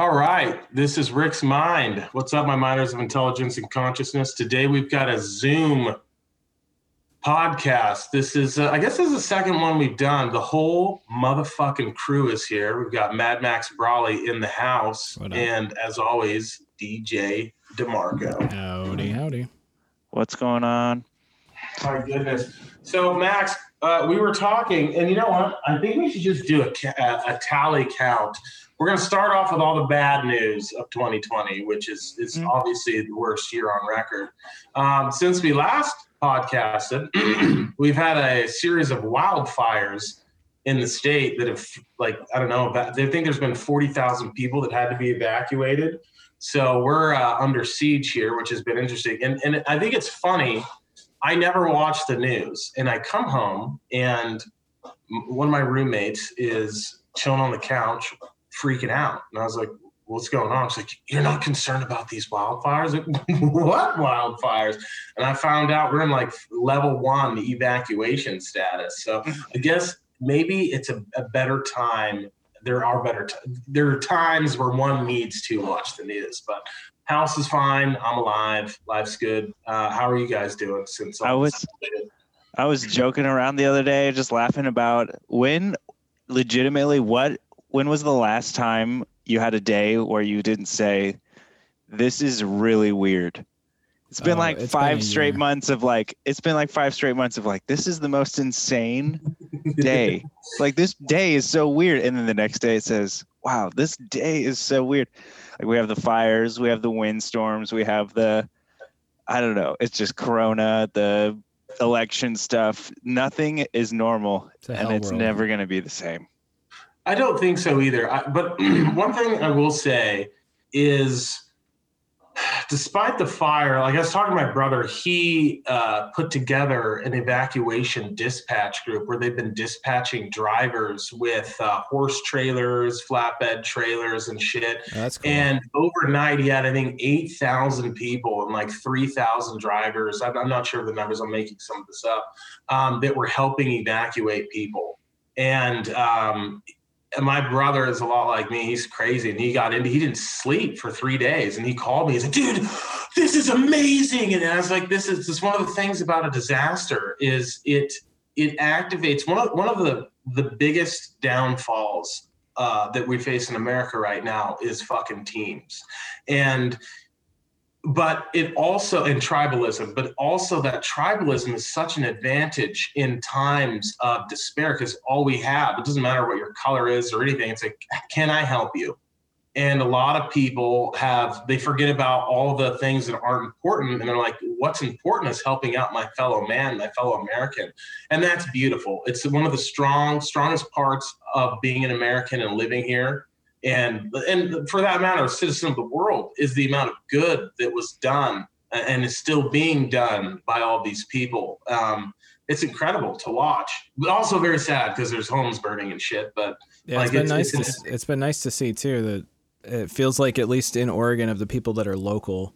All right, this is Rick's Mind. What's up, my miners of intelligence and consciousness? Today we've got a Zoom podcast. This is, uh, I guess, this is the second one we've done. The whole motherfucking crew is here. We've got Mad Max Brawley in the house, and as always, DJ DeMarco. Howdy, howdy. What's going on? My goodness. So, Max, uh, we were talking, and you know what? I think we should just do a, a, a tally count. We're going to start off with all the bad news of 2020, which is, is mm-hmm. obviously the worst year on record. Um, since we last podcasted, we've had a series of wildfires in the state that have, like, I don't know, they think there's been 40,000 people that had to be evacuated. So we're uh, under siege here, which has been interesting. And, and I think it's funny I never watch the news, and I come home and one of my roommates is chilling on the couch, freaking out, and I was like, "What's going on?" She's like, "You're not concerned about these wildfires?" Like, what wildfires? And I found out we're in like level one evacuation status. So I guess maybe it's a, a better time there are better t- there are times where one needs to watch the news but house is fine. I'm alive. Life's good. Uh, how are you guys doing since I was I was joking around the other day, just laughing about when legitimately what when was the last time you had a day where you didn't say this is really weird it's been oh, like five been straight months of like it's been like five straight months of like this is the most insane day. like this day is so weird. And then the next day it says, Wow, this day is so weird. Like we have the fires, we have the windstorms, we have the I don't know, it's just corona, the election stuff. Nothing is normal and it's world. never gonna be the same. I don't think so either. I, but one thing I will say is despite the fire, like I was talking to my brother, he uh, put together an evacuation dispatch group where they've been dispatching drivers with uh, horse trailers, flatbed trailers, and shit. That's cool. And overnight, he had, I think, 8,000 people and like 3,000 drivers. I'm, I'm, not sure of the numbers, I'm making some of this up, um, that were helping evacuate people. And um, and my brother is a lot like me. He's crazy, and he got into. He didn't sleep for three days, and he called me. He's like, "Dude, this is amazing!" And I was like, "This is this one of the things about a disaster is it it activates one of one of the the biggest downfalls uh, that we face in America right now is fucking teams, and but it also in tribalism but also that tribalism is such an advantage in times of despair because all we have it doesn't matter what your color is or anything it's like can i help you? And a lot of people have they forget about all the things that aren't important and they're like what's important is helping out my fellow man my fellow american. And that's beautiful. It's one of the strong strongest parts of being an american and living here and and for that matter, a citizen of the world is the amount of good that was done and is still being done by all these people. Um, it's incredible to watch, but also very sad because there's homes burning and shit. But yeah, like, it's been it's, nice. It's, to, it's been nice to see too that it feels like at least in Oregon of the people that are local,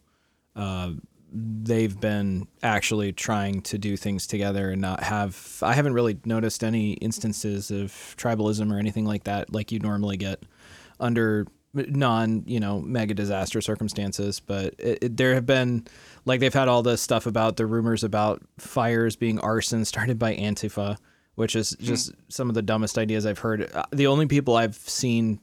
uh, they've been actually trying to do things together and not have. I haven't really noticed any instances of tribalism or anything like that, like you normally get under non you know mega disaster circumstances but it, it, there have been like they've had all this stuff about the rumors about fires being arson started by antifa which is hmm. just mm. some of the dumbest ideas i've heard uh, the only people i've seen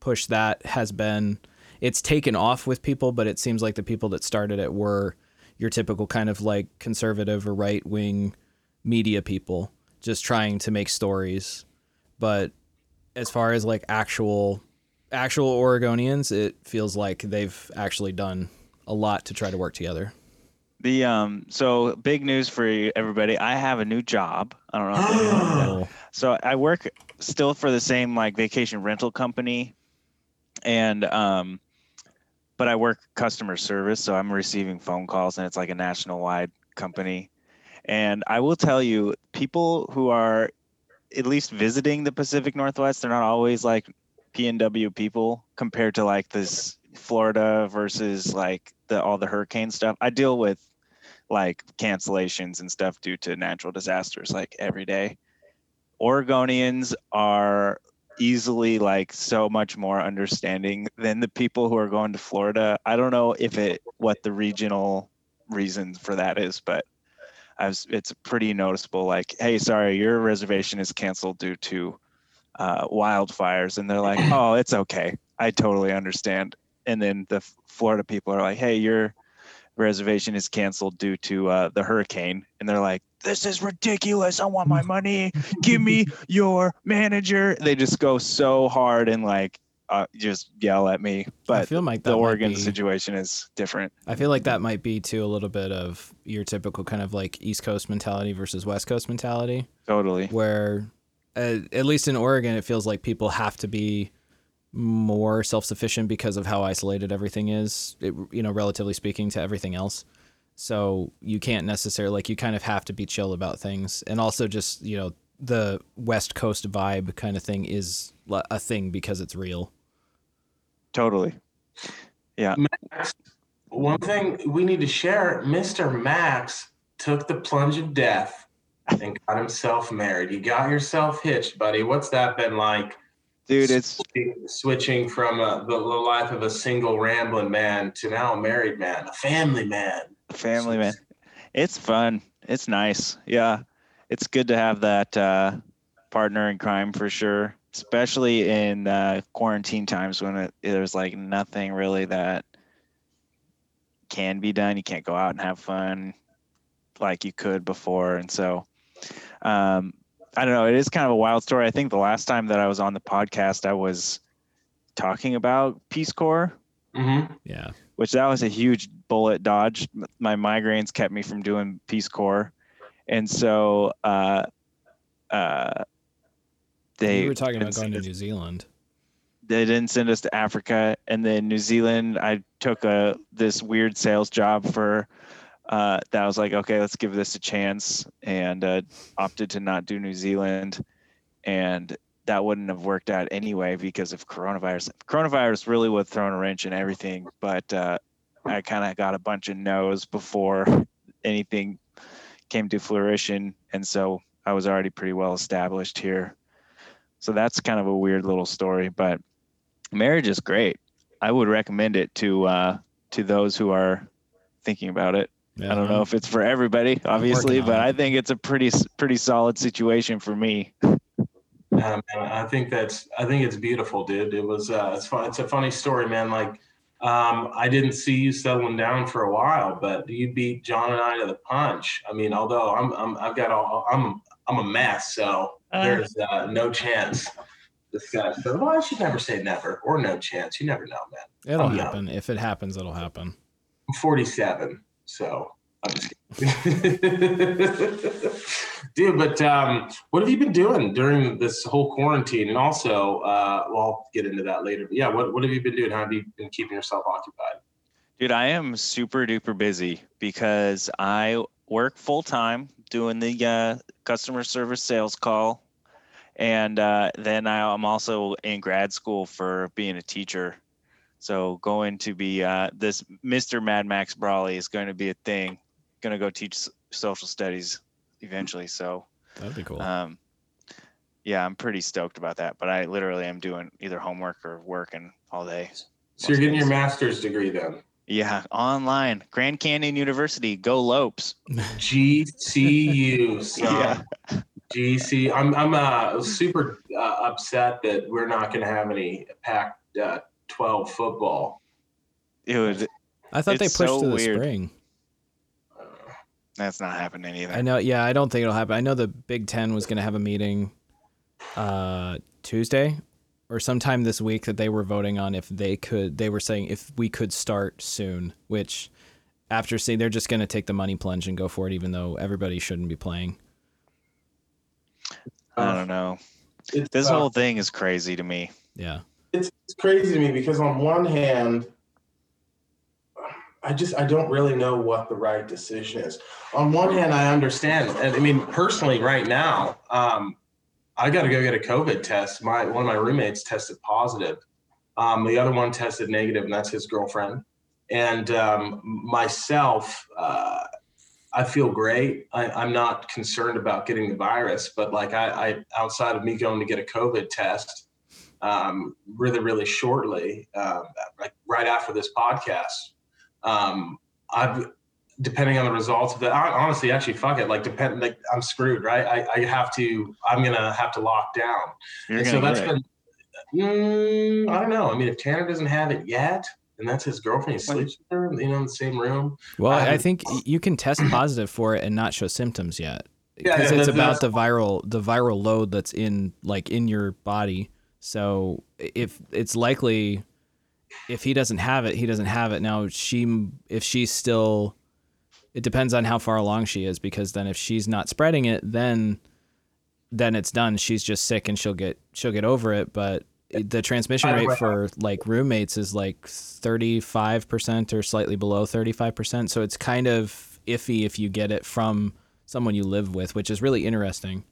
push that has been it's taken off with people but it seems like the people that started it were your typical kind of like conservative or right wing media people just trying to make stories but as far as like actual actual Oregonians, it feels like they've actually done a lot to try to work together. The um so big news for everybody. I have a new job. I don't know. so I work still for the same like vacation rental company, and um, but I work customer service. So I'm receiving phone calls, and it's like a national wide company. And I will tell you, people who are at least visiting the Pacific Northwest, they're not always like PNW people compared to like this Florida versus like the all the hurricane stuff. I deal with like cancellations and stuff due to natural disasters like every day. Oregonians are easily like so much more understanding than the people who are going to Florida. I don't know if it what the regional reason for that is, but was, it's pretty noticeable. Like, hey, sorry, your reservation is canceled due to uh, wildfires, and they're like, oh, it's okay, I totally understand. And then the Florida people are like, hey, your reservation is canceled due to uh, the hurricane, and they're like, this is ridiculous. I want my money. Give me your manager. They just go so hard and like uh, just yell at me. But I feel like the Oregon be, situation is different. I feel like that might be too a little bit of your typical kind of like East Coast mentality versus West Coast mentality. Totally. Where, uh, at least in Oregon, it feels like people have to be more self-sufficient because of how isolated everything is. It, you know, relatively speaking to everything else. So you can't necessarily like you kind of have to be chill about things, and also just you know the West Coast vibe kind of thing is a thing because it's real. Totally. Yeah. Max, one thing we need to share: Mr. Max took the plunge of death and got himself married. You got yourself hitched, buddy. What's that been like? Dude, it's switching from a, the, the life of a single rambling man to now a married man, a family man. Family man. It's fun. It's nice. Yeah. It's good to have that uh, partner in crime for sure, especially in uh, quarantine times when it, there's like nothing really that can be done. You can't go out and have fun like you could before. And so, um, I don't know. It is kind of a wild story. I think the last time that I was on the podcast, I was talking about Peace Corps. Mm-hmm. Yeah which that was a huge bullet dodge. My migraines kept me from doing Peace Corps, and so uh, uh, they we were talking about going to New Zealand. They didn't send us to Africa, and then New Zealand. I took a this weird sales job for uh, that. I was like, okay, let's give this a chance, and uh, opted to not do New Zealand, and that wouldn't have worked out anyway because of coronavirus. Coronavirus really would have thrown a wrench in everything, but uh, I kind of got a bunch of no's before anything came to fruition, and so I was already pretty well established here. So that's kind of a weird little story, but marriage is great. I would recommend it to uh, to those who are thinking about it. Yeah, I don't know if it's for everybody, obviously, but I think it's a pretty pretty solid situation for me. Yeah, man, I think that's I think it's beautiful, dude. It was uh, it's fun. It's a funny story, man. Like um, I didn't see you settling down for a while, but you beat John and I to the punch. I mean, although I'm, I'm I've got all I'm I'm a mess, so uh, there's uh, no chance. This guy said, "Well, I should never say never or no chance. You never know, man." It'll I'm happen. Young. If it happens, it'll happen. I'm 47, so I'm just kidding. Dude, but um, what have you been doing during this whole quarantine? And also, uh, well, I'll get into that later. But yeah, what, what have you been doing? How have you been keeping yourself occupied? Dude, I am super duper busy because I work full time doing the uh, customer service sales call. And uh, then I, am also in grad school for being a teacher. So going to be uh, this Mr. Mad Max Brawley is going to be a thing gonna go teach social studies eventually. So that'd be cool. Um, yeah, I'm pretty stoked about that. But I literally am doing either homework or working all day. So you're getting days. your master's degree then? Yeah, online, Grand Canyon University. Go Lopes. GCU. Son. yeah. GC. I'm I'm uh, super uh, upset that we're not going to have any Pac uh, 12 football. It was. I thought they pushed so to the weird. spring. That's not happening either. I know. Yeah, I don't think it'll happen. I know the Big Ten was going to have a meeting uh, Tuesday or sometime this week that they were voting on if they could. They were saying if we could start soon, which after seeing they're just going to take the money plunge and go for it, even though everybody shouldn't be playing. I don't know. It's, this uh, whole thing is crazy to me. Yeah. It's, it's crazy to me because on one hand, I just I don't really know what the right decision is. On one hand, I understand. I mean, personally, right now, um, I got to go get a COVID test. My one of my roommates tested positive. Um, the other one tested negative, and that's his girlfriend. And um, myself, uh, I feel great. I, am not concerned about getting the virus, but like I, I, outside of me going to get a COVID test, um, really, really shortly, um, like right after this podcast. Um, I've, depending on the results of that, honestly, actually, fuck it. Like, depend, like I'm screwed, right? I, I have to, I'm gonna have to lock down. You're and so that's get it. been, mm, I don't know. I mean, if Tanner doesn't have it yet, and that's his girlfriend, he sleeps with her, you know, in the same room. Well, I Um, think you can test positive for it and not show symptoms yet. Because yeah, it's about the viral the viral load that's in like in your body. So if it's likely if he doesn't have it, he doesn't have it. Now she if she's still it depends on how far along she is because then if she's not spreading it, then then it's done. She's just sick and she'll get she'll get over it, but the transmission rate for like roommates is like 35% or slightly below 35%. So it's kind of iffy if you get it from someone you live with, which is really interesting.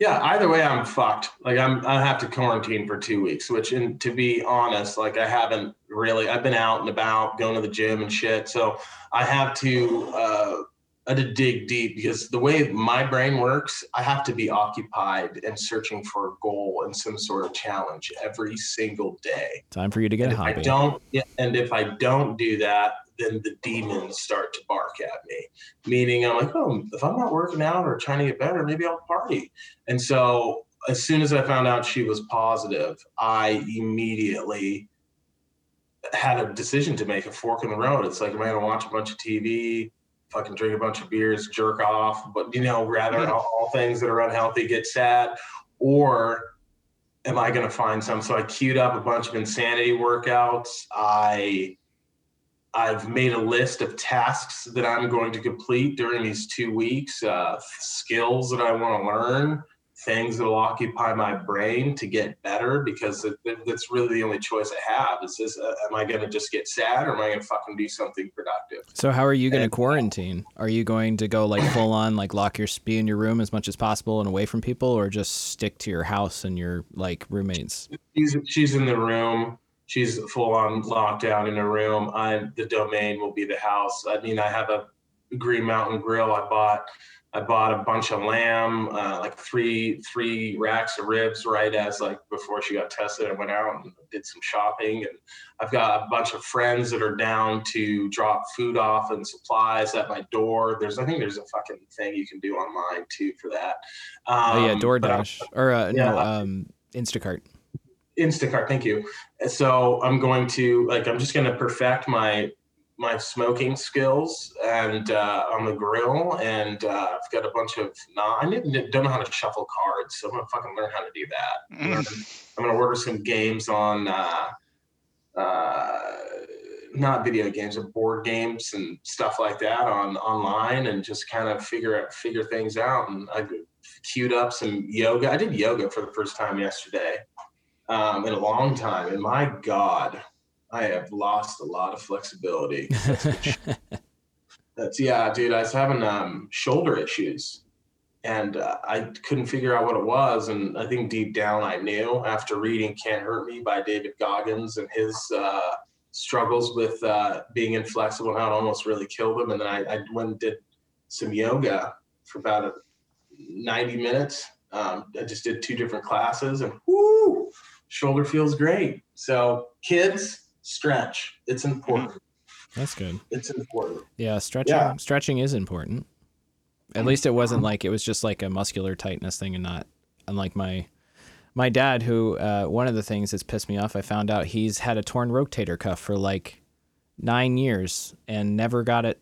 Yeah, either way, I'm fucked. Like I'm, I have to quarantine for two weeks. Which, and to be honest, like I haven't really. I've been out and about, going to the gym and shit. So I have to, uh, I had to dig deep because the way my brain works, I have to be occupied and searching for a goal and some sort of challenge every single day. Time for you to get And a if I don't, yeah, and if I don't do that, then the demons start to bark at me. Meaning, I'm like, oh, if I'm not working out or trying to get better, maybe I'll party. And so, as soon as I found out she was positive, I immediately had a decision to make a fork in the road. It's like, am I going to watch a bunch of TV, fucking drink a bunch of beers, jerk off, but you know, rather Mhm. all, all things that are unhealthy, get sad, or am I going to find some? So I queued up a bunch of insanity workouts. I I've made a list of tasks that I'm going to complete during these two weeks, uh, skills that I want to learn, things that will occupy my brain to get better because it, it- that's really the only choice I have. Is this, uh, am I going to just get sad or am I going to fucking do something productive? So how are you going to quarantine? Are you going to go like full on like lock your be in your room as much as possible and away from people or just stick to your house and your like roommates? She's, she's in the room. She's full on lockdown in a room. I the domain will be the house. I mean, I have a Green Mountain Grill. I bought I bought a bunch of lamb, uh, like three three racks of ribs right as like before she got tested. I went out and did some shopping, and I've got a bunch of friends that are down to drop food off and supplies at my door. There's I think there's a fucking thing you can do online too for that. oh yeah, Um, DoorDash or uh, no, um, Instacart. Instacart, thank you. So I'm going to like I'm just going to perfect my my smoking skills and uh, on the grill, and uh, I've got a bunch of. Nah, I don't know how to shuffle cards, so I'm gonna fucking learn how to do that. Mm. Learn- I'm gonna order some games on. Uh, uh, not video games, but board games and stuff like that on online, and just kind of figure out figure things out. And I queued up some yoga. I did yoga for the first time yesterday um, in a long time. And my God, I have lost a lot of flexibility. That's. That's yeah, dude. I was having um, shoulder issues, and uh, I couldn't figure out what it was. And I think deep down, I knew after reading "Can't Hurt Me" by David Goggins and his uh, struggles with uh, being inflexible and how it almost really killed him. And then I, I went and did some yoga for about a, 90 minutes. Um, I just did two different classes, and whoo, shoulder feels great. So, kids, stretch. It's important. That's good. It's important. Yeah, stretching Yeah. stretching is important. At least it wasn't like it was just like a muscular tightness thing and not unlike my my dad who uh, one of the things that's pissed me off I found out he's had a torn rotator cuff for like 9 years and never got it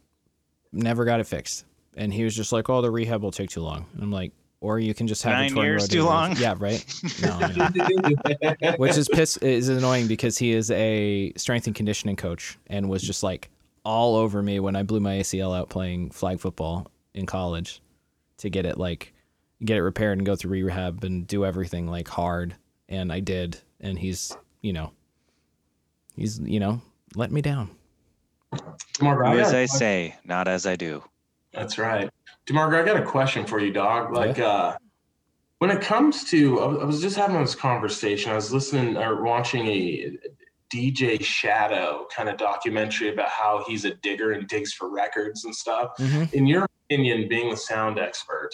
never got it fixed. And he was just like, "Oh, the rehab will take too long." And I'm like, "Or you can just have Nine years too cuff." long? Yeah, right. No, I know which is piss is annoying because he is a strength and conditioning coach and was just like all over me when I blew my ACL out playing flag football in college to get it like get it repaired and go through rehab and do everything like hard and I did and he's you know he's you know let me down. DeMarco, I Do as a I question- say, not as I do. That's right. DeMarco, I got a question for you, dog. Like, uh, when it comes to, I was- just having this conversation. I was listening or watching a DJ Shadow kind of documentary about how he's a digger and digs for records and stuff. Mhm. In your opinion, being the sound expert,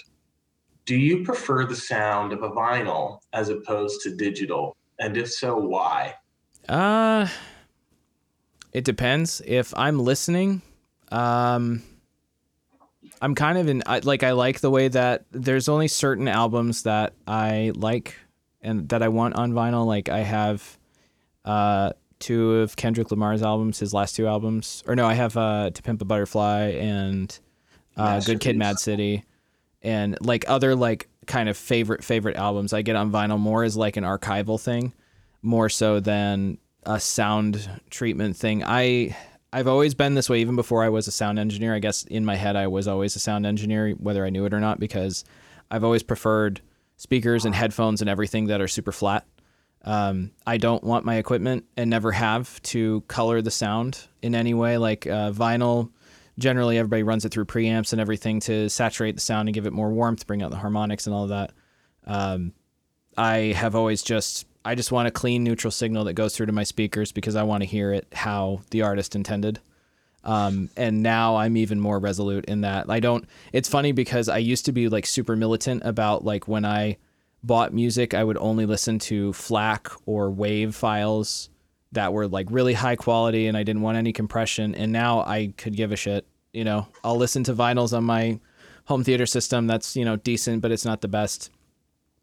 do you prefer the sound of a vinyl as opposed to digital? And if so, why? Uh, it depends. If I'm listening, um, I'm kind of in I, like I like the way that there's only certain albums that I like and that I want on vinyl. Like I have uh two of Kendrick Lamar's albums, his last two albums, or no, I have uh To Pimp a Butterfly and uh, Good Kid, Mad City, and like other like kind of favorite favorite albums. I get on vinyl more as like an archival thing, more so than a sound treatment thing. I I've always been this way even before I was a sound engineer. I guess in my head I was always a sound engineer whether I knew it or not because I've always preferred speakers and headphones and everything that are super flat. Um, I don't want my equipment and never have to color the sound in any way. Like uh, vinyl, generally everybody runs it through preamps and everything to saturate the sound and give it more warmth, bring out the harmonics and all of that. Um, I have always just I just want a clean neutral signal that goes through to my speakers because I want to hear it how the artist intended. Um, and now I'm even more resolute in that. I don't. It's funny because I used to be like super militant about like when I bought music, I would only listen to FLAC or WAV files that were like really high quality, and I didn't want any compression. And now I could give a shit. You know, I'll listen to vinyls on my home theater system. That's you know decent, but it's not the best.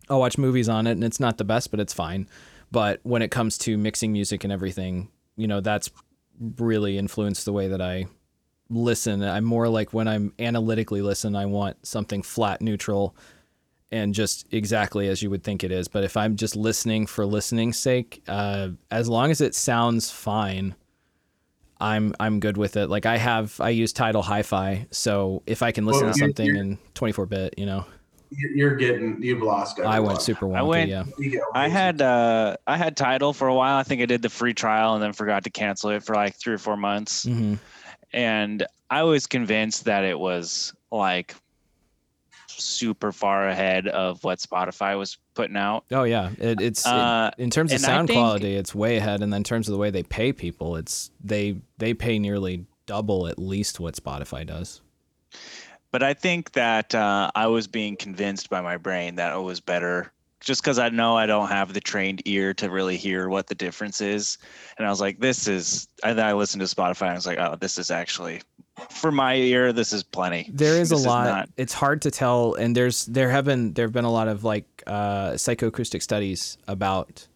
I'll watch movies on it and it's not the best, but it's fine. But when it comes to mixing music and everything, you know, that's really influenced the way that I listen. I'm more like when I'm analytically listen, I want something flat, neutral, and just exactly as you would think it is. But if I'm just listening for listening's sake, uh, as long as it sounds fine, I'm I'm good with it. Like I have I use Tidal Hi-Fi, so if I can listen well, to something in 24 bit, you know you're getting you've lost. Everyone. I went super wonky. I went. Yeah. I had uh I had Tidal for a while. I think I did the free trial and then forgot to cancel it for like three or four months. Mm-hmm. And I was convinced that it was like super far ahead of what Spotify was putting out. Oh yeah, it, it's uh, it, in terms of sound think, quality, it's way ahead, and then in terms of the way they pay people, it's they they pay nearly double at least what Spotify does but I think that uh, I was being convinced by my brain that it was better just because I know I don't have the trained ear to really hear what the difference is. And I was like, this is, and then I listened to Spotify and I was like, oh, this is actually, for my ear, this is plenty. There is this a lot. Is not... It's hard to tell. And there's, there have been, there have been a lot of like uh, psychoacoustic studies about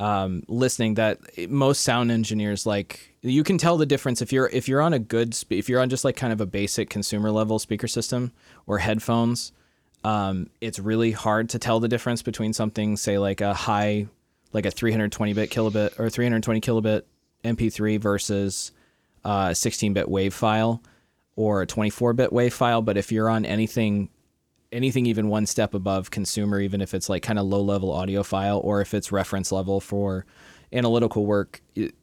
um, listening that most sound engineers like you can tell the difference if you're if you're on a good spe- if you're on just like kind of a basic consumer level speaker system or headphones um, it's really hard to tell the difference between something say like a high like a 320 bit kilobit or 320 kilobit mp3 versus a 16 bit wave file or a 24 bit wave file. But if you're on anything anything even one step above consumer, even if it's like kind of low level audio file or if it's reference level for analytical work,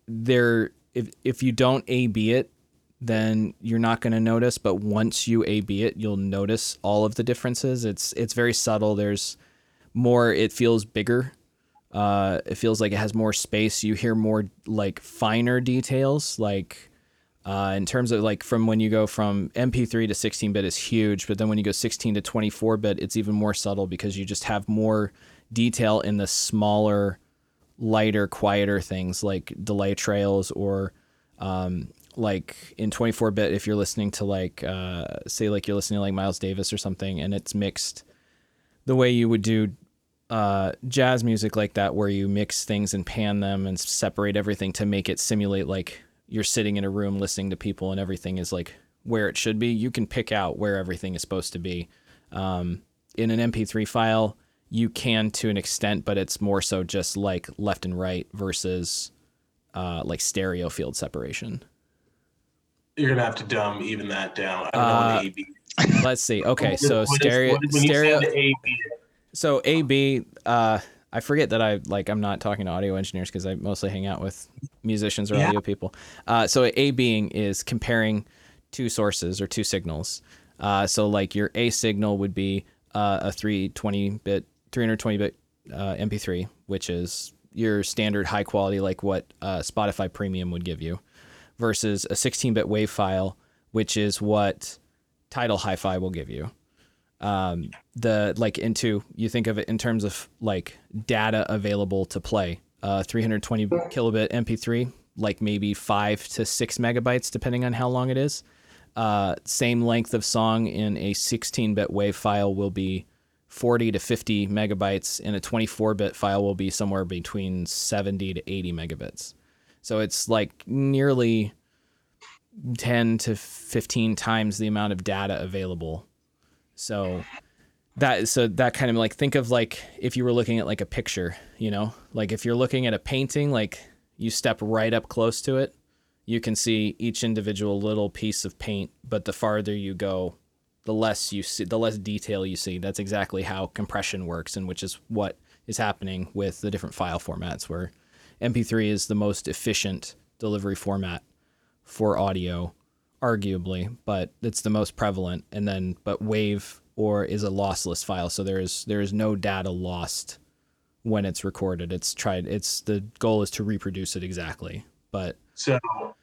there if if you don't A B it, then you're not going to notice. But once you A B it, you'll notice all of the differences. It's it's very subtle. There's more. It feels bigger. Uh, it feels like it has more space. You hear more like finer details, like uh, in terms of like from when you go from MP3 to 16 bit is huge, but then when you go 16 to 24 bit, it's even more subtle because you just have more detail in the smaller, lighter, quieter things like delay trails or um, like in 24 bit if you're listening to like uh, say like you're listening to like Miles Davis or something and it's mixed the way you would do uh, jazz music like that where you mix things and pan them and separate everything to make it simulate like you're sitting in a room listening to people and everything is like where it should be, you can pick out where everything is supposed to be. Um, in an MP3 file, you can to an extent, but it's more so just like left and right versus uh, like stereo field separation. You're gonna have to dumb even that down. I don't uh. Let's see. Okay, so stereo stereo. So AB. Uh, I forget that I like I'm not talking to audio engineers because I mostly hang out with musicians or yeah. audio people. Uh, so A being is comparing two sources or two signals. Uh, so like your A signal would be uh, a 320 bit, 320 bit uh, MP3, which is your standard high quality, like what uh, Spotify Premium would give you, versus a 16 bit WAV file, which is what Tidal Hi-Fi will give you um, the like into you think of it in terms of like data available to play uh, 320 kilobit MP3, like maybe five to six megabytes, depending on how long it is. Uh, same length of song in a 16 bit WAV file will be 40 to 50 megabytes, and a 24 bit file will be somewhere between 70 to 80 megabits. So it's like nearly 10 to 15 times the amount of data available. So that so that kind of like think of like if you were looking at like a picture, you know? Like if you're looking at a painting, like you step right up close to it, you can see each individual little piece of paint, but the farther you go, the less you see the less detail you see. That's exactly how compression works and which is what is happening with the different file formats where MP3 is the most efficient delivery format for audio, arguably, but it's the most prevalent. And then, but Wave or is a lossless file, so there is there is no data lost when it's recorded. It's tried. It's the goal is to reproduce it exactly. But so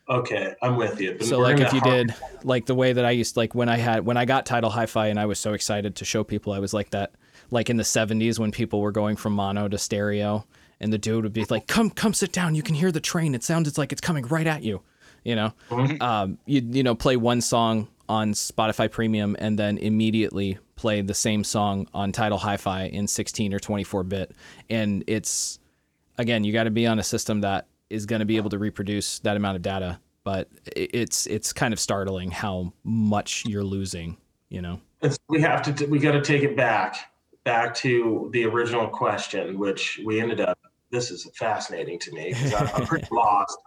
okay, I'm with you. so like if you hard- did like the way that I used like when I had when I got Tidal Hi-Fi and I was so excited to show people I was like that like in the 70s when people were going from mono to stereo and the dude would be like come come sit down you can hear the train it sounds like it's coming right at you you know? Mm-hmm. um, you you know play one song on Spotify Premium and then immediately play the same song on Tidal Hi-Fi in 16 or 24 bit. And it's again you got to be on a system that is going to be able to reproduce that amount of data but it's it's kind of startling how much you're losing you know? It's, we have to t- we got to take it back back to the original question which we ended up this is fascinating to me because I'm pretty lost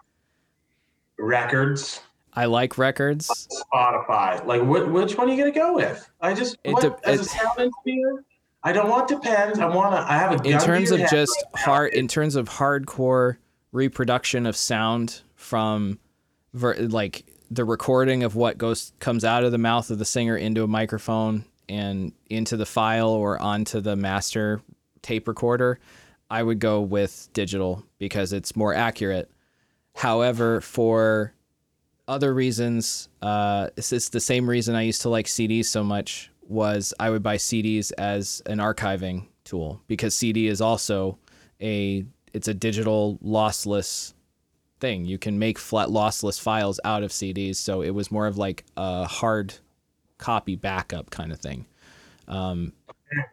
records. I like records. Spotify. Like, wh- which one are you gonna go with? I just what, de- as a sound engineer, I don't want depends. I want to. I have a. In terms of just right hard, in terms of hardcore reproduction of sound from, ver- like the recording of what goes comes out of the mouth of the singer into a microphone and into the file or onto the master tape recorder, I would go with digital because it's more accurate However, for other reasons, uh, it's the same reason I used to like CDs so much was I would buy CDs as an archiving tool because CD is also a it's a digital lossless thing. You can make flat lossless files out of CDs, so it was more of like a hard copy backup kind of thing. Um,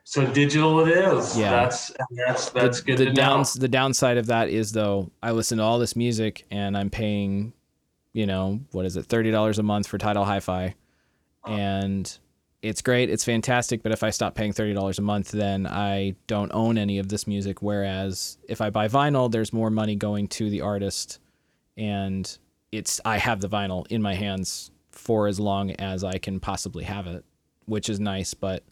so digital it is. Yeah, that's that's that's the, good. The downs know. the downside of that is though I listen to all this music and I'm paying, you know, what is it, thirty dollars a month for Tidal Hi-Fi, and it's great, it's fantastic. But if I stop paying thirty dollars a month, then I don't own any of this music. Whereas if I buy vinyl, there's more money going to the artist, and it's I have the vinyl in my hands for as long as I can possibly have it, which is nice, but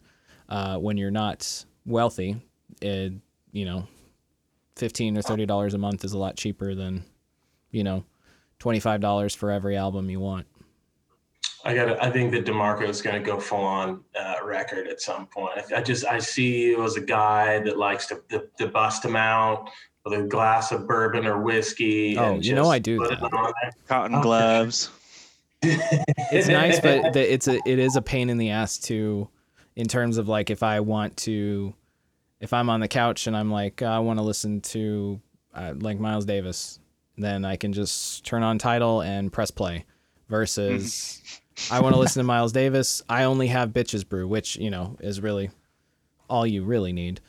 uh, when you're not wealthy, it, you know, fifteen or thirty dollars a month is a lot cheaper than, you know, twenty five dollars for every album you want. I got. I think that Demarco is going to go full on uh, record at some point. I, I, just I see you as a guy that likes to, to, to bust them out with a glass of bourbon or whiskey. Oh, you know I do. That. Cotton gloves. it's nice, but the, it's a it is a pain in the ass to in terms of like if I want to, if I'm on the couch and I'm like I want to listen to uh, like Miles Davis, then I can just turn on Tidal and press play. Versus, I want to listen to Miles Davis. I only have Bitches Brew, which you know is really all you really need.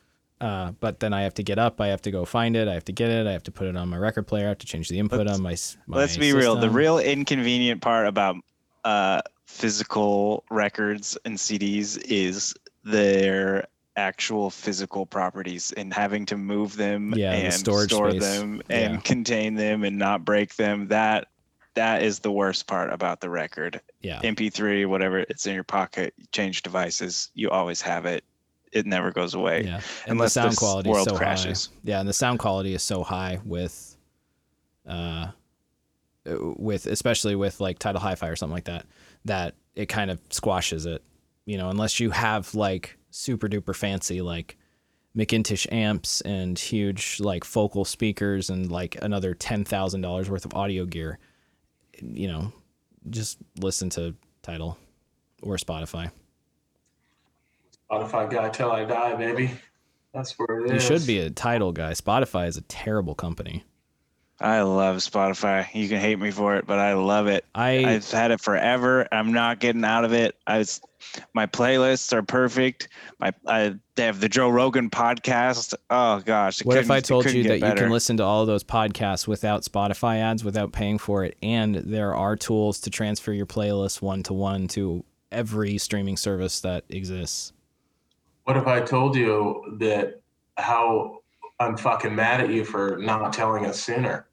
Uh, but then I have to get up. I have to go find it. I have to get it. I have to put it on my record player. I have to change the input let's, on my. my let's be system. real. The real inconvenient part about uh, physical records and CDs is their actual physical properties and having to move them yeah, and the store space. them and yeah. contain them and not break them. That that is the worst part about the record. Yeah. MP3, whatever, it's in your pocket. You change devices, you always have it. It never goes away. Yeah. And unless the sound quality world is so crashes. High. Yeah, and the sound quality is so high with uh with especially with like Tidal Hi-Fi or something like that that it kind of squashes it. You know, unless you have like super duper fancy like McIntosh amps and huge like focal speakers and like another ten thousand dollars worth of audio gear. You know, just listen to Tidal or Spotify. Spotify guy till I die, baby. That's where it is. You should be a Tidal guy. Spotify is a terrible company. I love Spotify. You can hate me for it, but I love it. I I've had it forever. I'm not getting out of it. I was, my playlists are perfect. My I they have the Joe Rogan podcast. Oh gosh. what if I told you get that you can listen to all of those podcasts without Spotify ads, without paying for it, and there are tools to transfer your playlist one to one to every streaming service that exists? What if I told you that how I'm fucking mad at you for not telling us sooner?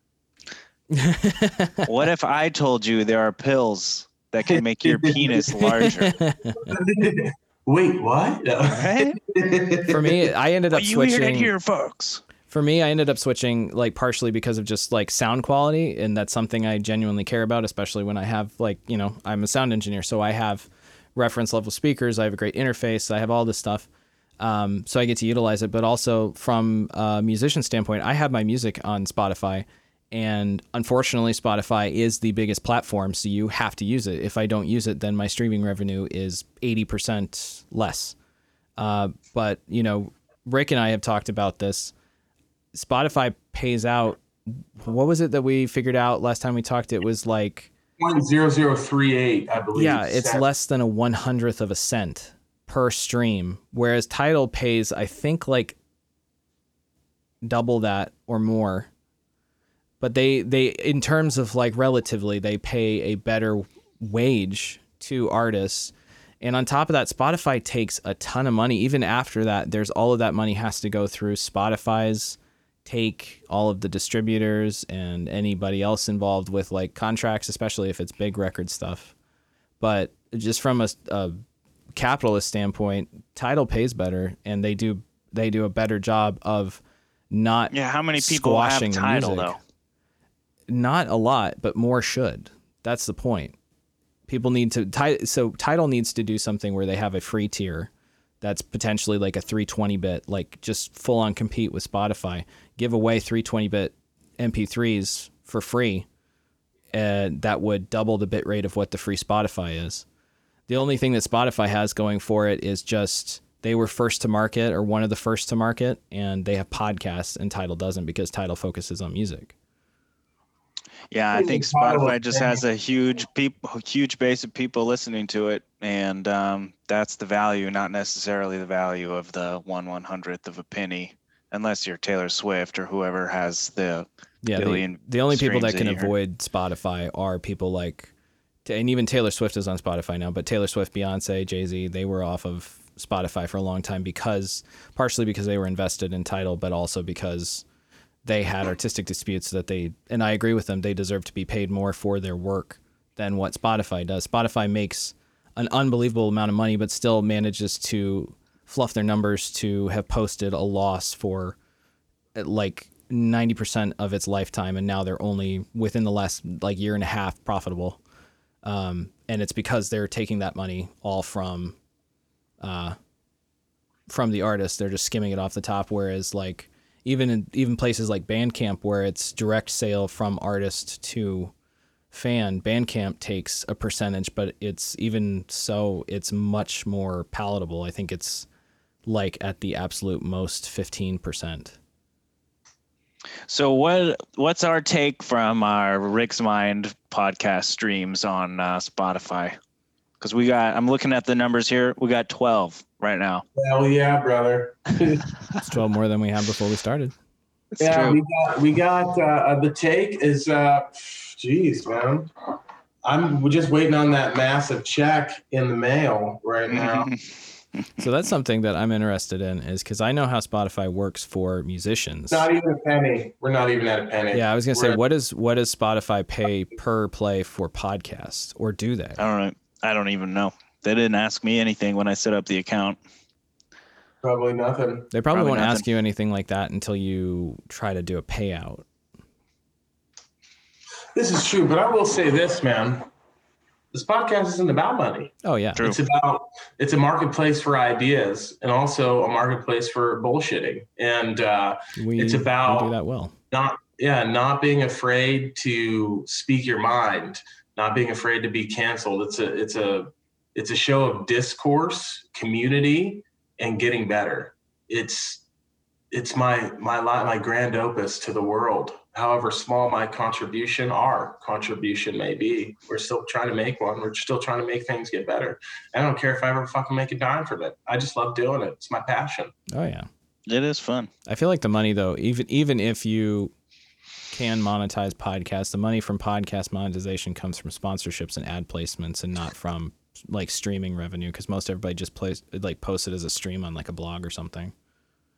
What if I told you there are pills that can make your penis larger? Wait, what? Right? for me, I ended up Well, you heard it switching. here, folks. For me, I ended up switching like partially because of just like sound quality, and that's something I genuinely care about, especially when I have like you know I'm a sound engineer, so I have reference level speakers, I have a great interface, I have all this stuff, um, so I get to utilize it. But also from a musician standpoint, I have my music on Spotify, and unfortunately, Spotify is the biggest platform, so you have to use it. If I don't use it, then my streaming revenue is eighty percent less. Uh, but you know, Rick and I have talked about this. Spotify pays out. What was it that we figured out last time we talked? It was like, Point zero zero three eight, I believe. yeah, it's less than a one hundredth of a cent per stream, whereas Tidal pays, I think, like double that or more. But they they in terms of like relatively, they pay a better wage to artists. And on top of that, Spotify takes a ton of money. Even after that, there's all of that money has to go through Spotify's take all of the distributors and anybody else involved with like contracts, especially if it's big record stuff. But just from a, a capitalist standpoint, Tidal pays better, and they do they do a better job of not Yeah, how many people have squashing Tidal music. though? not a lot, but more should. That's the point. People need to ti- so Tidal needs to do something where they have a free tier that's potentially like a 320 bit, like just full on compete with Spotify. Give away 320 bit MP3s for free, and that would double the bit rate of what the free Spotify is. The only thing that Spotify has going for it is just they were first to market or one of the first to market, and they have podcasts, and Tidal doesn't because Tidal focuses on music. Yeah, I think Spotify just has a huge people, huge base of people listening to it, and um, that's the value, not necessarily the value of the one one hundredth of a penny, unless you're Taylor Swift or whoever has the Yeah, the, billion the only people that can avoid Spotify are people like, and even Taylor Swift is on Spotify now. But Taylor Swift, Beyonce, Jay Z, they were off of Spotify for a long time because, partially because they were invested in Tidal, but also because they had artistic disputes that they, and I agree with them, they deserve to be paid more for their work than what Spotify does. Spotify makes an unbelievable amount of money, but still manages to fluff their numbers to have posted a loss for uh, like 90% of its lifetime and now they're only within the last like year and a half profitable um, and it's because they're taking that money all from uh, from the artist they're just skimming it off the top. Whereas like even in even places like bandcamp where it's direct sale from artist to fan bandcamp takes a percentage but it's even so it's much more palatable. I think it's like at the absolute most 15% So what what's our take from our Rick's Mind podcast streams on uh, Spotify? Because we got I'm looking at the numbers here. We got 12 right now. Hell yeah, brother. It's 12 more than we had before we started. It's yeah, true. we got we got uh, the take is uh jeez, man. I'm just waiting on that massive check in the mail right now. So that's something that I'm interested in is because I know how Spotify works for musicians. Not even a penny. We're not even at a penny. Yeah, I was gonna say, We're- what is what does Spotify pay per play for podcasts, or do they? I don't know. I don't even know. They didn't ask me anything when I set up the account. Probably nothing. They probably, Probably won't ask you anything like that until you try to do a payout. This is true, but I will say this, man. This podcast isn't about money. Oh yeah, True. It's about it's a marketplace for ideas and also a marketplace for bullshitting. And uh, we, it's about- we do that well. not yeah not being afraid to speak your mind not being afraid to be canceled it's a it's a it's a show of discourse community and getting better it's it's my my my grand opus to the world. However small my contribution, our contribution may be, we're still trying to make one. We're still trying to make things get better. I don't care if I ever fucking make a dime from it. I just love doing it. It's my passion. Oh yeah, it is fun. I feel like the money though, even even if you can monetize podcasts, the money from podcast monetization comes from sponsorships and ad placements, and not from like streaming revenue because most everybody just plays like posts it as a stream on like a blog or something.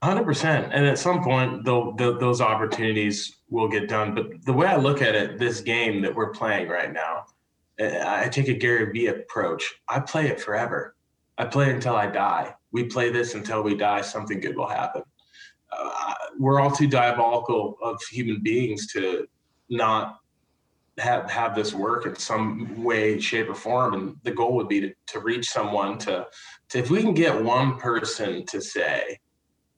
Hundred percent, and at some point, though, those opportunities will get done. But the way I look at it, this game that we're playing right now, eh, I take a Gary Vee approach. I play it forever. I play it until I die. We play this until we die. Something good will happen. Uh, we're all too diabolical of human beings to not have have this work in some way, shape, or form. And the goal would be to, to reach someone to, to if we can get one person to say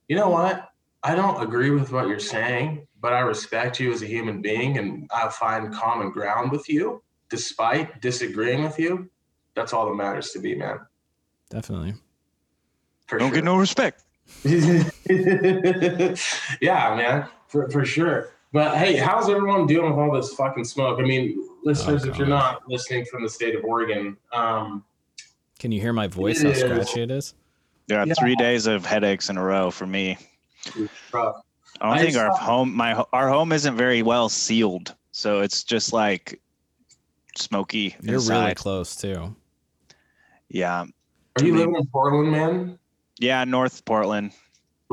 you know what? I don't agree with what you're saying, but I respect you as a human being and I find common ground with you despite disagreeing with you. That's all that matters to me, man. Definitely. For don't sure. get no respect. yeah, man, for, for sure. But hey, how's everyone doing with all this fucking smoke? I mean, listeners, oh, if you're not listening from the state of Oregon, um, can you hear my voice? How scratchy it is? Yeah, yeah, three days of headaches in a row for me. I don't I think saw, our home my our home isn't very well sealed, so it's just like smoky. You're inside. really close too. Yeah. Are you living in Portland, man? Yeah, North Portland.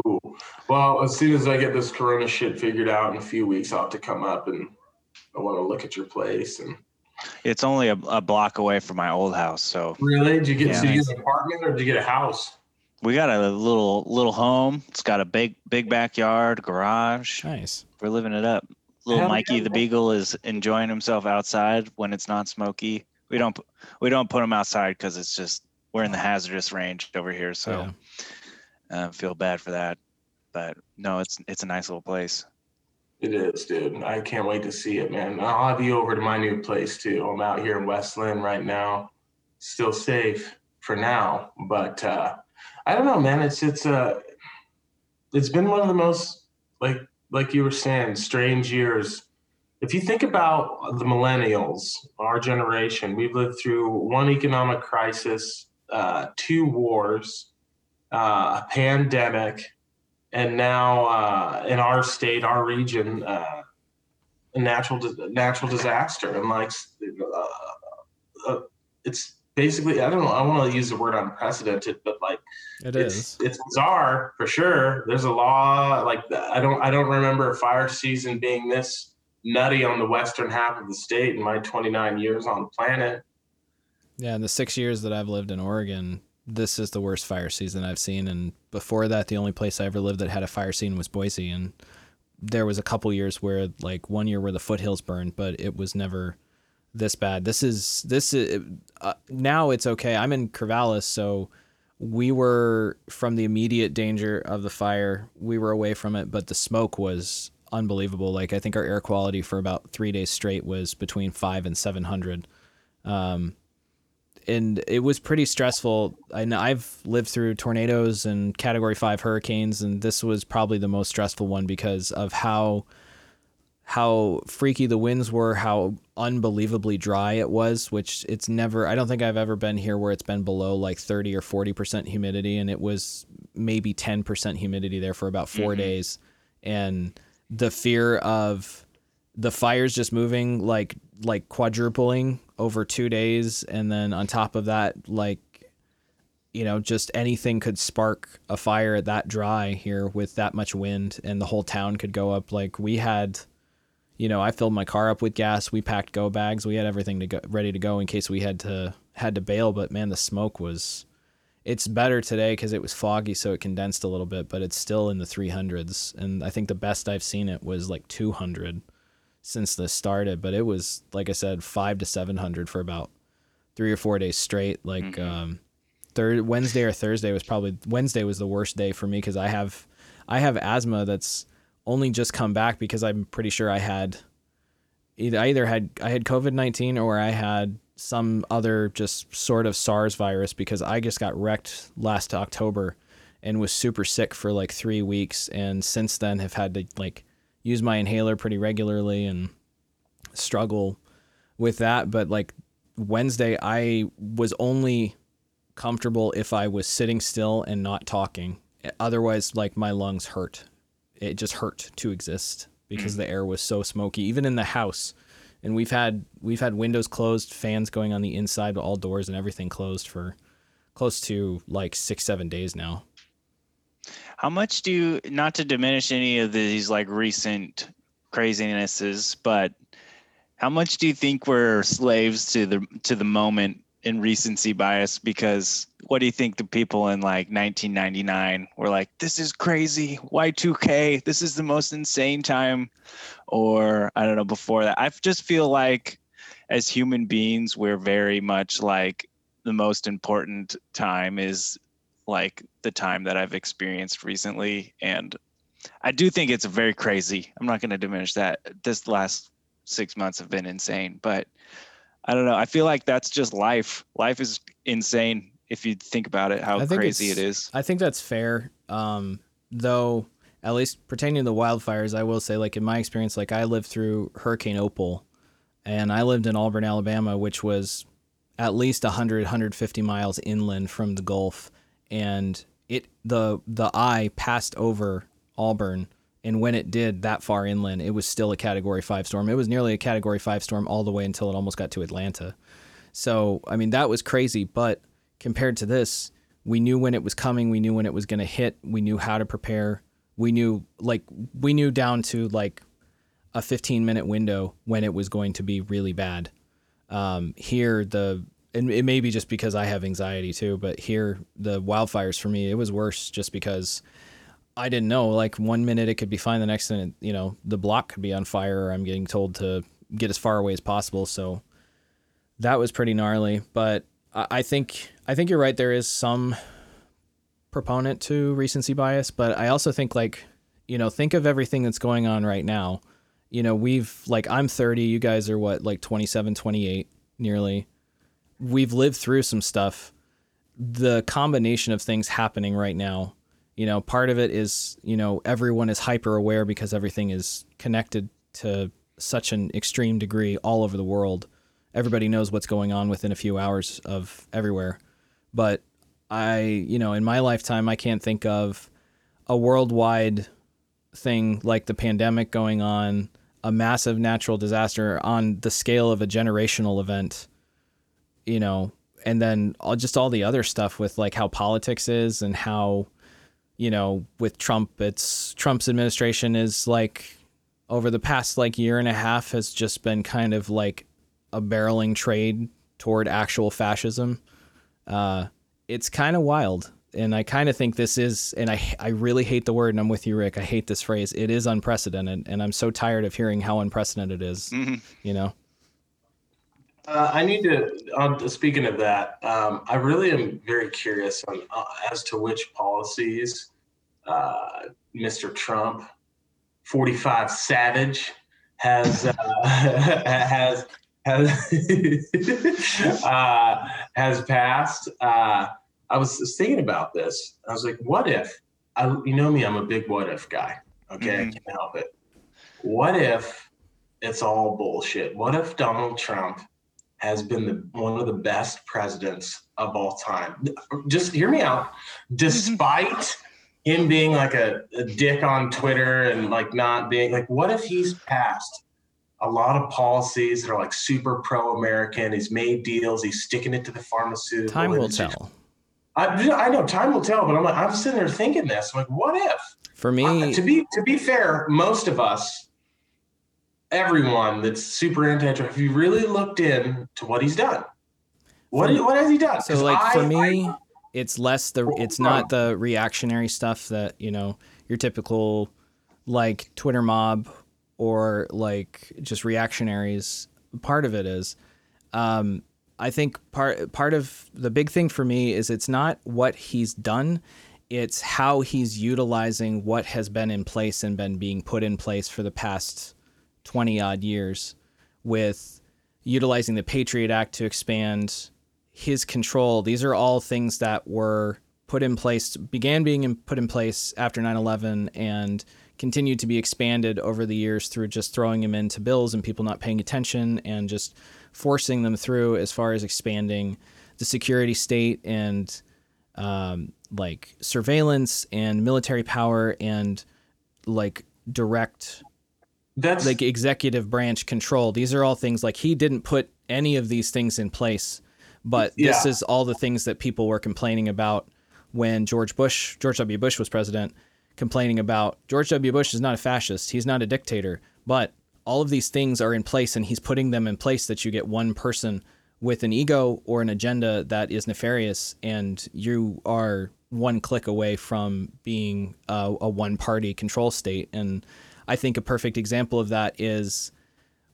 Cool. Well, as soon as I get this Corona shit figured out in a few weeks, I'll have to come up and I want to look at your place and. It's only a, a block away from my old house, so. Really? Did you get? Yeah. Did you get an apartment or did you get a house? We got a little little home. It's got a big big backyard, garage. Nice. We're living it up. Little Mikey the beagle is enjoying himself outside when it's not smoky. We don't we don't put him outside because it's just we're in the hazardous range over here, so yeah. uh, feel bad for that. But no, it's it's a nice little place. It is, dude. I can't wait to see it, man. I'll have you over to my new place too. I'm out here in West Linn right now, still safe for now, but uh, I don't know, man. It's it's uh it's been one of the most like like you were saying, strange years. If you think about the millennials, our generation, we've lived through one economic crisis, uh, two wars, uh, a pandemic, and now uh, in our state, our region, uh, a natural natural disaster. And like, uh, uh, it's basically I don't know I want to use the word unprecedented, but like it it's, is. it's bizarre for sure. There's a law like I don't I don't remember a fire season being this nutty on the western half of the state in my 29 years on the planet. Yeah, in the six years that I've lived in Oregon, this is the worst fire season I've seen. And before that, the only place I ever lived that had a fire scene was Boise. And there was a couple years where, like, one year where the foothills burned, but it was never this bad. This is this is uh, now it's okay. I'm in Corvallis, so we were from the immediate danger of the fire. We were away from it, but the smoke was unbelievable. Like I think our air quality for about three days straight was between five and seven hundred. Um, and it was pretty stressful. And I've lived through tornadoes and Category Five hurricanes, and this was probably the most stressful one because of how how freaky the winds were, how unbelievably dry it was, which it's never, I don't think I've ever been here where it's been below like 30 or 40% humidity. And it was maybe 10% humidity there for about 4 mm-hmm. days. And the fear of the fires just moving like, like quadrupling over two days. And then on top of that, like, you know, just anything could spark a fire that dry here with that much wind and the whole town could go up. Like we had, you know, I filled my car up with gas. We packed go bags. We had everything to go ready to go in case we had to had to bail. But man, the smoke was. It's better today because it was foggy, so it condensed a little bit, but it's still in the 300s. And I think the best I've seen it was like 200 since this started. But it was like I said, five to 700 for about three or four days straight. Like mm-hmm. um, third Wednesday or Thursday was probably Wednesday was the worst day for me because I have I have asthma that's only just come back because I'm pretty sure I had either I either had I had COVID nineteen or I had some other just sort of SARS virus because I just got wrecked last October and was super sick for like three weeks. And since then, have had to like use my inhaler pretty regularly and struggle with that. But like Wednesday, I was only comfortable if I was sitting still and not talking. Otherwise, like my lungs hurt. It just hurt to exist because mm. the air was so smoky, even in the house. And we've had we've had windows closed, fans going on the inside, all doors and everything closed for close to like six, seven days now. How much do you, not to diminish any of these like recent crazinesses, but how much do you think we're slaves to the to the moment in recency bias? Because what do you think the people in like 1999 were like, "This is crazy, Y2K, this is the most insane time," or I don't know before that. I just feel like as human beings, we're very much like the most important time is like the time that I've experienced recently. And I do think it's very crazy. I'm not going to diminish that. This last six months have been insane, but I don't know. I feel like that's just life. Life is insane if you think about it, how crazy it is. I think that's fair. Um, though, at least pertaining to the wildfires, I will say, like in my experience, like I lived through Hurricane Opal, and I lived in Auburn, Alabama, which was at least 100, 150 miles inland from the Gulf and it the the eye passed over Auburn and when it did that far inland it was still a category 5 storm. It was nearly a category 5 storm all the way until it almost got to Atlanta. So i mean that was crazy. But compared to this we knew when it was coming. We knew when it was going to hit. We knew how to prepare. We knew like we knew down to like a 15 minute window when it was going to be really bad. Um, here the and it may be just because I have anxiety too, but here the wildfires for me it was worse just because I didn't know. Like one minute it could be fine, the next minute you know the block could be on fire, or I'm getting told to get as far away as possible. So that was pretty gnarly. But I think I think you're right. There is some proponent to recency bias, but I also think like you know think of everything that's going on right now. You know we've like I'm 30, you guys are what like 27, 28 nearly we've lived through some stuff. The combination of things happening right now, you know, part of it is, you know, everyone is hyper aware because everything is connected to such an extreme degree all over the world. Everybody knows what's going on within a few hours of everywhere. But I, you know, in my lifetime, I can't think of a worldwide thing like the pandemic going on, a massive natural disaster on the scale of a generational event you know, and then all, just all the other stuff with like how politics is and how, you know, with Trump, it's Trump's administration is like over the past like year and a half has just been kind of like a barreling trade toward actual fascism. Uh, it's kind of wild. And I kind of think this is, and I, I really hate the word, and I'm with you, Rick. I hate this phrase. It is unprecedented, and I'm so tired of hearing how unprecedented it is, mm-hmm. You know, uh, I need to. Uh, speaking of that, um, I really am very curious on uh, as to which policies uh, Mr. Trump, forty-five Savage, has uh, has has uh, has passed. I was thinking about this. I was like, what if? I, you know me, I'm a big what if guy. Okay, mm-hmm. I can't help it. What if it's all bullshit? What if Donald Trump has been the, one of the best presidents of all time. Just hear me out. Despite him being like a, a dick on Twitter and like not being like, what if he's passed a lot of policies that are like super pro-American? He's made deals. He's sticking it to the pharmaceutical. Time will tell. I, I know time will tell, but I'm like, I'm sitting there thinking this. I'm like, what if? For me, uh, to be to be fair, most of us everyone that's super anti-Trump, have you really looked in to what he's done, what what has he done? So like I, for me, I, it's less the it's not the reactionary stuff that you know your typical like Twitter mob or like just reactionaries. Part of it is. Um, I think part part of the big thing for me is it's not what he's done, it's how he's utilizing what has been in place and been being put in place for the past 20 odd years with utilizing the Patriot Act to expand his control. These are all things that were put in place, began being in, put in place after 9 11 and continued to be expanded over the years through just throwing them into bills and people not paying attention and just forcing them through as far as expanding the security state and um, like surveillance and military power and like direct That's like executive branch control. These are all things like he didn't put any of these things in place, but this Yeah. is all the things that people were complaining about when George Bush, George W. Bush was president, complaining about George W. Bush is not a fascist, he's not a dictator, but all of these things are in place and he's putting them in place that you get one person with an ego or an agenda that is nefarious and you are one click away from being a, a one party control state and i think a perfect example of that is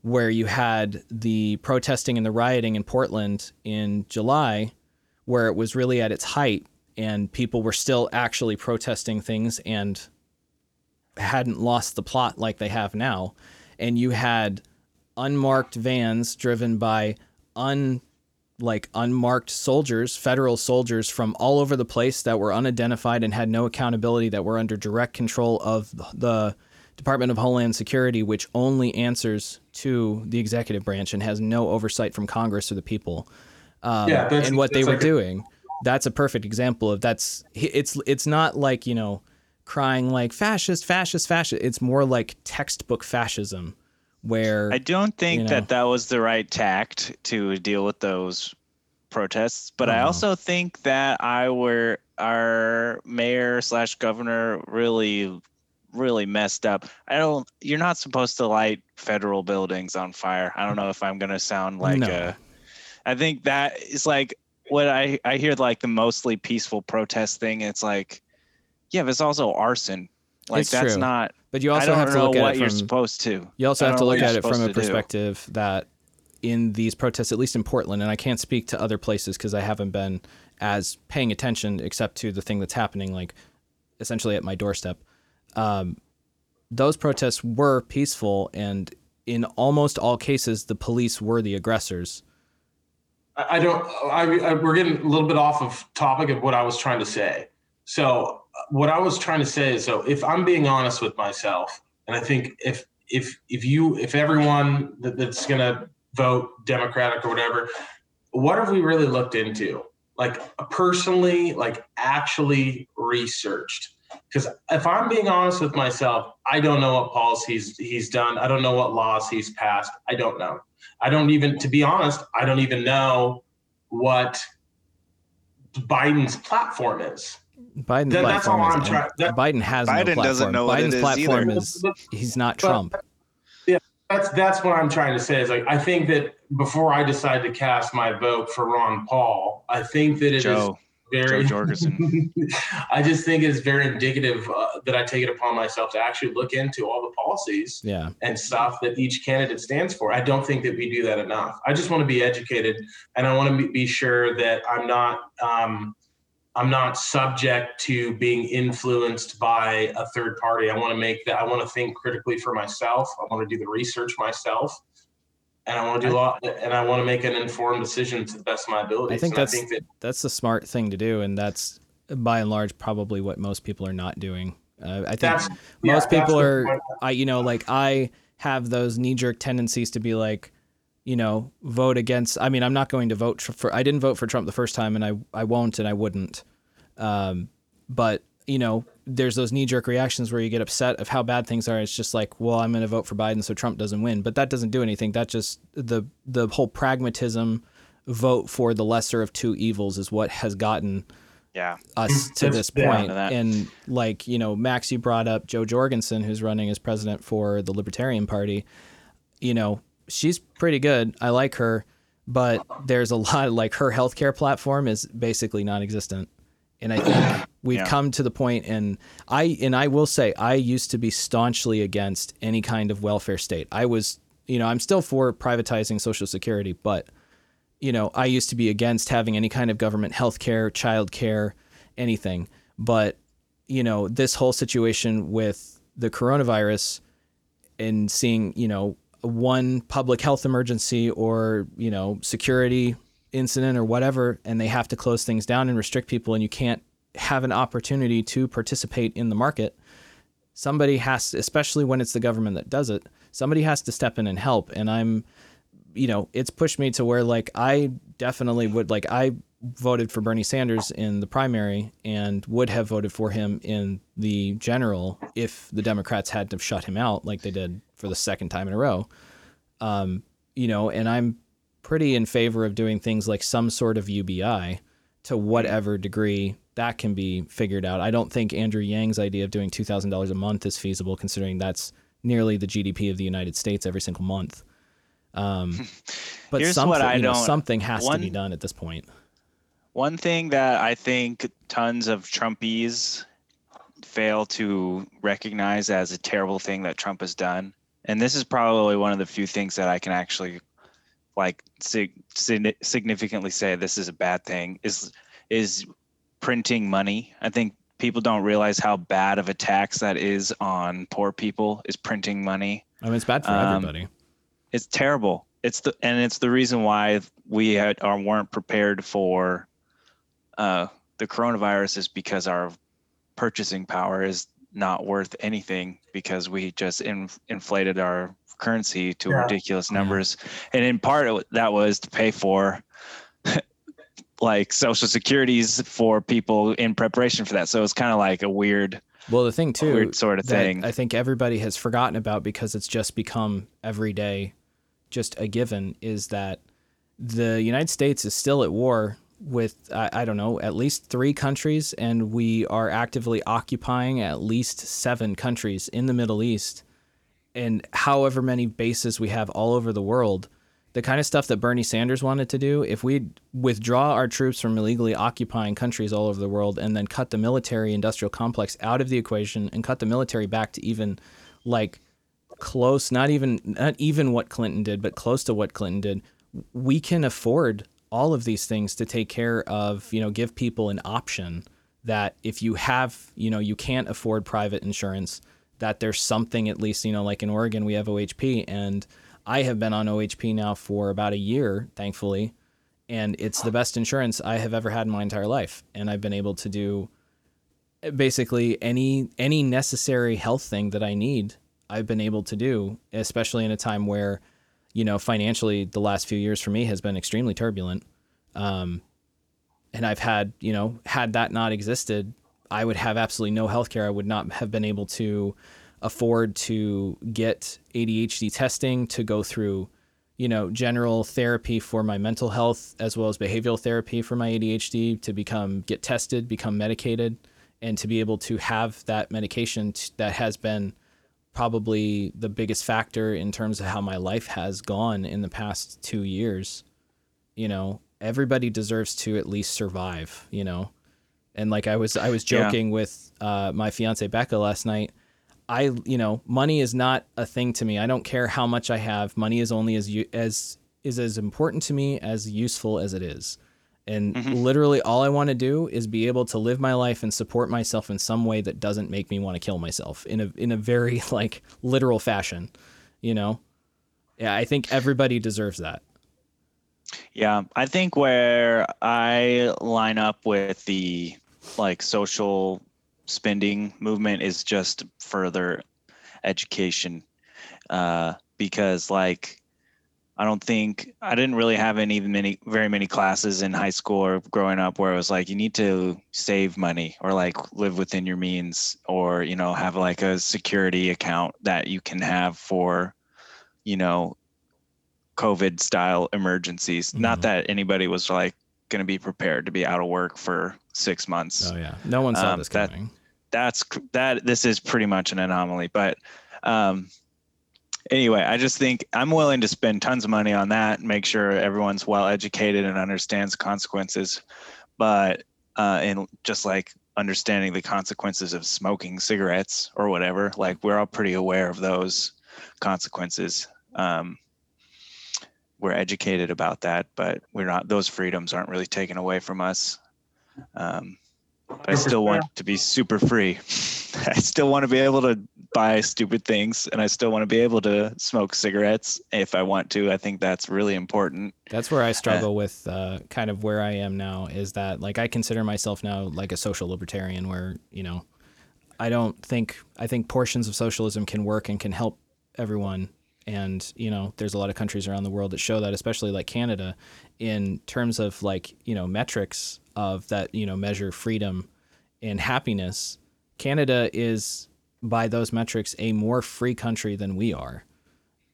where you had the protesting and the rioting in portland in july where it was really at its height and people were still actually protesting things and hadn't lost the plot like they have now. And you had unmarked vans driven by un like unmarked soldiers, federal soldiers from all over the place that were unidentified and had no accountability that were under direct control of the Department of Homeland Security which only answers to the executive branch and has no oversight from Congress or the people. Um, Yeah, and what they were like a- doing. That's a perfect example of that's it's it's not like, you know, crying like fascist, fascist, fascist. It's more like textbook fascism where I don't think you know. that that was the right tact to deal with those protests, but I Oh. also think that I were our mayor slash governor really, really messed up. I don't. You're not supposed to light federal buildings on fire. I don't know if I'm gonna sound like No. a. I think that is like what I I hear like the mostly peaceful protest thing. It's like, yeah, but it's also arson. Like It's that's true. not. but you also have to look at what it you're supposed to. You also have to look at it from a to do. perspective that in these protests, at least in Portland, and I can't speak to other places because I haven't been as paying attention except to the thing that's happening, like essentially at my doorstep. Um, those protests were peaceful, and in almost all cases, the police were the aggressors. I don't. I, I we're getting a little bit off of topic of what I was trying to say. So uh, what I was trying to say is, so if I'm being honest with myself, and I think if if if you if everyone that, that's gonna vote Democratic or whatever, what have we really looked into? Like personally, like actually researched. Because if I'm being honest with myself, I don't know what policies he's done. I don't know what laws he's passed. I don't know. I don't even, to be honest, I don't even know what Biden's platform is. Biden's That- that's all platform I'm is, trying- that- Biden has no Biden platform. doesn't know what it Biden's is platform either. is he's not But- Trump. Yeah, that's that's what I'm trying to say. Is like I think that before I decide to cast my vote for Ron Paul, I think that it is Joe, very. Jo Jorgensen. I just think it's very indicative uh, that I take it upon myself to actually look into all the policies Yeah. and stuff that each candidate stands for. I don't think that we do that enough. I just want to be educated, and I want to be, sure that I'm not um, I'm not subject to being influenced by a third party. I want to make that. I want to think critically for myself. I want to do the research myself, and I want to do a lot. And I want to make an informed decision to the best of my ability. I think And that's I think that that's the smart thing to do, and that's by and large probably what most people are not doing. Uh, I think that's yeah, most that's people are. I you know, like I have those knee jerk tendencies to be like, you know, vote against. I mean, I'm not going to vote for. for I didn't vote for Trump the first time, and I I won't, and I wouldn't. Um, but you know, there's those knee jerk reactions where you get upset of how bad things are. It's just like, well, I'm going to vote for Biden so Trump doesn't win, but that doesn't do anything. That just the the whole pragmatism vote for the lesser of two evils is what has gotten Yeah. us mm-hmm. to this point. That- And like, you know, Max, you brought up Jo Jorgensen, who's running as president for the Libertarian Party. You know, she's pretty good. I like her, but there's a lot of like her healthcare platform is basically non existent. And I think we've Yeah. come to the point and I and I will say I used to be staunchly against any kind of welfare state. I was you know, I'm still for privatizing social security, but you know, I used to be against having any kind of government health care, child care, anything. But, you know, this whole situation with the coronavirus and seeing, you know, one public health emergency or, you know, security incident or whatever, and they have to close things down and restrict people, and you can't have an opportunity to participate in the market, somebody has to, especially when it's the government that does it, somebody has to step in and help. And I'm, you know, it's pushed me to where like I definitely would like I voted for Bernie Sanders in the primary and would have voted for him in the general if the Democrats hadn't have shut him out like they did for the second time in a row. Um, you know, and I'm pretty in favor of doing things like some sort of UBI to whatever degree that can be figured out. I don't think Andrew Yang's idea of doing $2,000 a month is feasible considering that's nearly the GDP of the United States every single month. Um, but something, you know, something has one- to be done at this point. One thing that I think tons of Trumpies fail to recognize as a terrible thing that Trump has done, and this is probably one of the few things that I can actually like sig- sig- significantly say this is a bad thing is is printing money. I think people don't realize how bad of a tax that is on poor people is printing money I mean, it's bad for Um, everybody. it's terrible. It's the and it's the reason why we had or weren't prepared for uh, the coronavirus is because our purchasing power is not worth anything because we just in, inflated our currency to Yeah. ridiculous Yeah. numbers, and in part it, that was to pay for. like social securities for people in preparation for that so it's kind of like a weird Well, the thing too, weird sort of thing I think everybody has forgotten about because it's just become every day, just a given, is that the United States is still at war with I, I don't know at least three countries, and we are actively occupying at least seven countries in the Middle East, and however many bases we have all over the world. The kind of stuff that Bernie Sanders wanted to do, if we withdraw our troops from illegally occupying countries all over the world and then cut the military industrial complex out of the equation and cut the military back to even like close, not even not even what Clinton did, but close to what Clinton did, we can afford all of these things to take care of, you know, give people an option that if you have, you know, you can't afford private insurance, that there's something at least, you know, like in Oregon we have OHP and I have been on OHP now for about a year, thankfully, and it's the best insurance I have ever had in my entire life. And I've been able to do basically any any necessary health thing that I need. I've been able to do, especially in a time where, you know, financially the last few years for me has been extremely turbulent. Um, and I've had, you know, had that not existed, I would have absolutely no health care. I would not have been able to afford to get ADHD testing, to go through, you know, general therapy for my mental health as well as behavioral therapy for my ADHD, to become get tested, become medicated, and to be able to have that medication t- that has been probably the biggest factor in terms of how my life has gone in the past 2 years. You know, everybody deserves to at least survive, you know. And like I was I was Yeah. joking with uh, my fiance Becca last night. I you know money is not a thing to me. I don't care how much I have. Money is only as you as is as important to me as useful as it is. And literally all I want to do is be able to live my life and support myself in some way that doesn't make me want to kill myself in a in a very like literal fashion, you know? Yeah, I think everybody deserves that. Yeah, I think where I line up with the like social spending movement is just further education, uh, because like I don't think I didn't really have any many very many classes in high school or growing up where it was like you need to save money or like live within your means or you know have like a security account that you can have for you know COVID style emergencies. Not Mhm. that anybody was like going to be prepared to be out of work for six months. Oh yeah. No one saw Um, this that- coming. That's that. This is pretty much an anomaly. But um, anyway, I just think I'm willing to spend tons of money on that, make sure everyone's well educated and understands consequences. But uh, and just like understanding the consequences of smoking cigarettes or whatever, like we're all pretty aware of those consequences. Um, we're educated about that, but we're not. Those freedoms aren't really taken away from us. Um, I still want to be super free. I still want to be able to buy stupid things and I still want to be able to smoke cigarettes if I want to. I think that's really important. That's where I struggle uh, with uh, kind of where I am now is that like I consider myself now like a social libertarian where, you know, I don't think I think portions of socialism can work and can help everyone and you know there's a lot of countries around the world that show that especially like Canada in terms of like you know metrics of that you know measure freedom and happiness. Canada is by those metrics a more free country than we are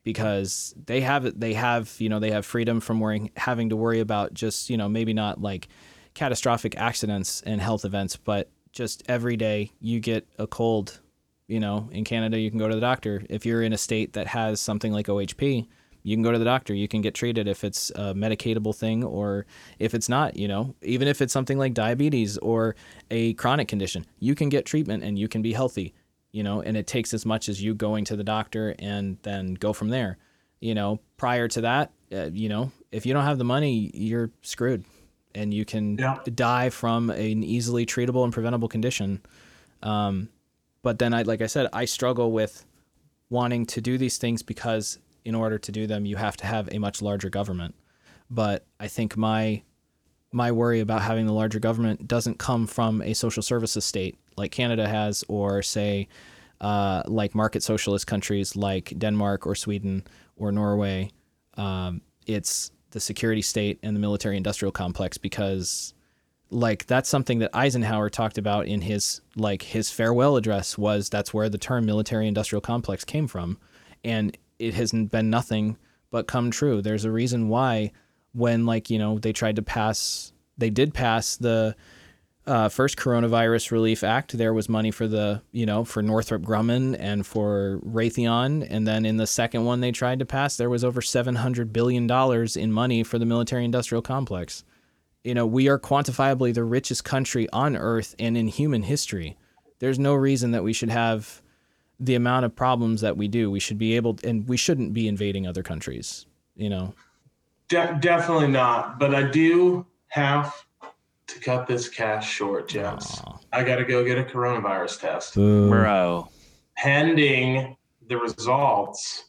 because they have they have you know they have freedom from worrying having to worry about just you know maybe not like catastrophic accidents and health events but just every day you get a cold you know in Canada you can go to the doctor if you're in a state that has something like OHP you can go to the doctor you can get treated if it's a medicatable thing or if it's not you know even if it's something like diabetes or a chronic condition you can get treatment and you can be healthy you know, and it takes as much as you going to the doctor and then go from there. You know, prior to that, uh, you know, if you don't have the money, you're screwed and you can yeah. die from an easily treatable and preventable condition. Um, but then I, like I said, I struggle with wanting to do these things because in order to do them, you have to have a much larger government. But I think my my worry about having the larger government doesn't come from a social services state like Canada has, or say, uh, like market socialist countries like Denmark or Sweden or Norway. Um, it's the security state and the military industrial complex because like that's something that Eisenhower talked about in his like his farewell address was that's where the term military industrial complex came from. And it hasn't been nothing but come true. There's a reason why when like you know they tried to pass they did pass the uh, first coronavirus relief act there was money for the you know for northrop grumman and for raytheon. And then in the second one they tried to pass there was over 700 billion dollars in money for the military industrial complex you know we are quantifiably the richest country on earth and in human history there's no reason that we should have the amount of problems that we do we should be able to, and we shouldn't be invading other countries you know De- definitely not. But I do have to cut this cash short, Jess. I got to go get a coronavirus test. Bro. Pending the results.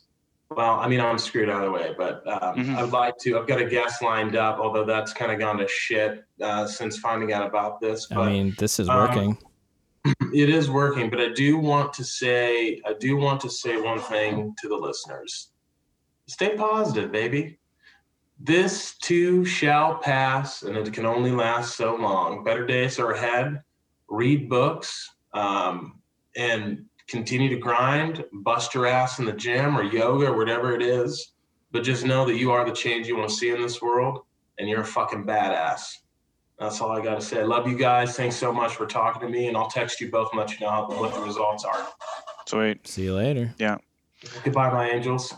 Well, I mean, I'm screwed either way, but um, mm-hmm. I'd like to. I've got a guest lined up, although that's kind of gone to shit uh, since finding out about this. But, I mean, this is working. Um, it is working, but I do want to say, I do want to say one thing to the listeners: stay positive, baby. This too shall pass, and it can only last so long. Better days are ahead. Read books um, and continue to grind, bust your ass in the gym or yoga or whatever it is. But just know that you are the change you want to see in this world, and you're a fucking badass. That's all I got to say. Love you guys. Thanks so much for talking to me, and I'll text you both and let you know what the results are. Sweet. See you later. Yeah. Goodbye, my angels.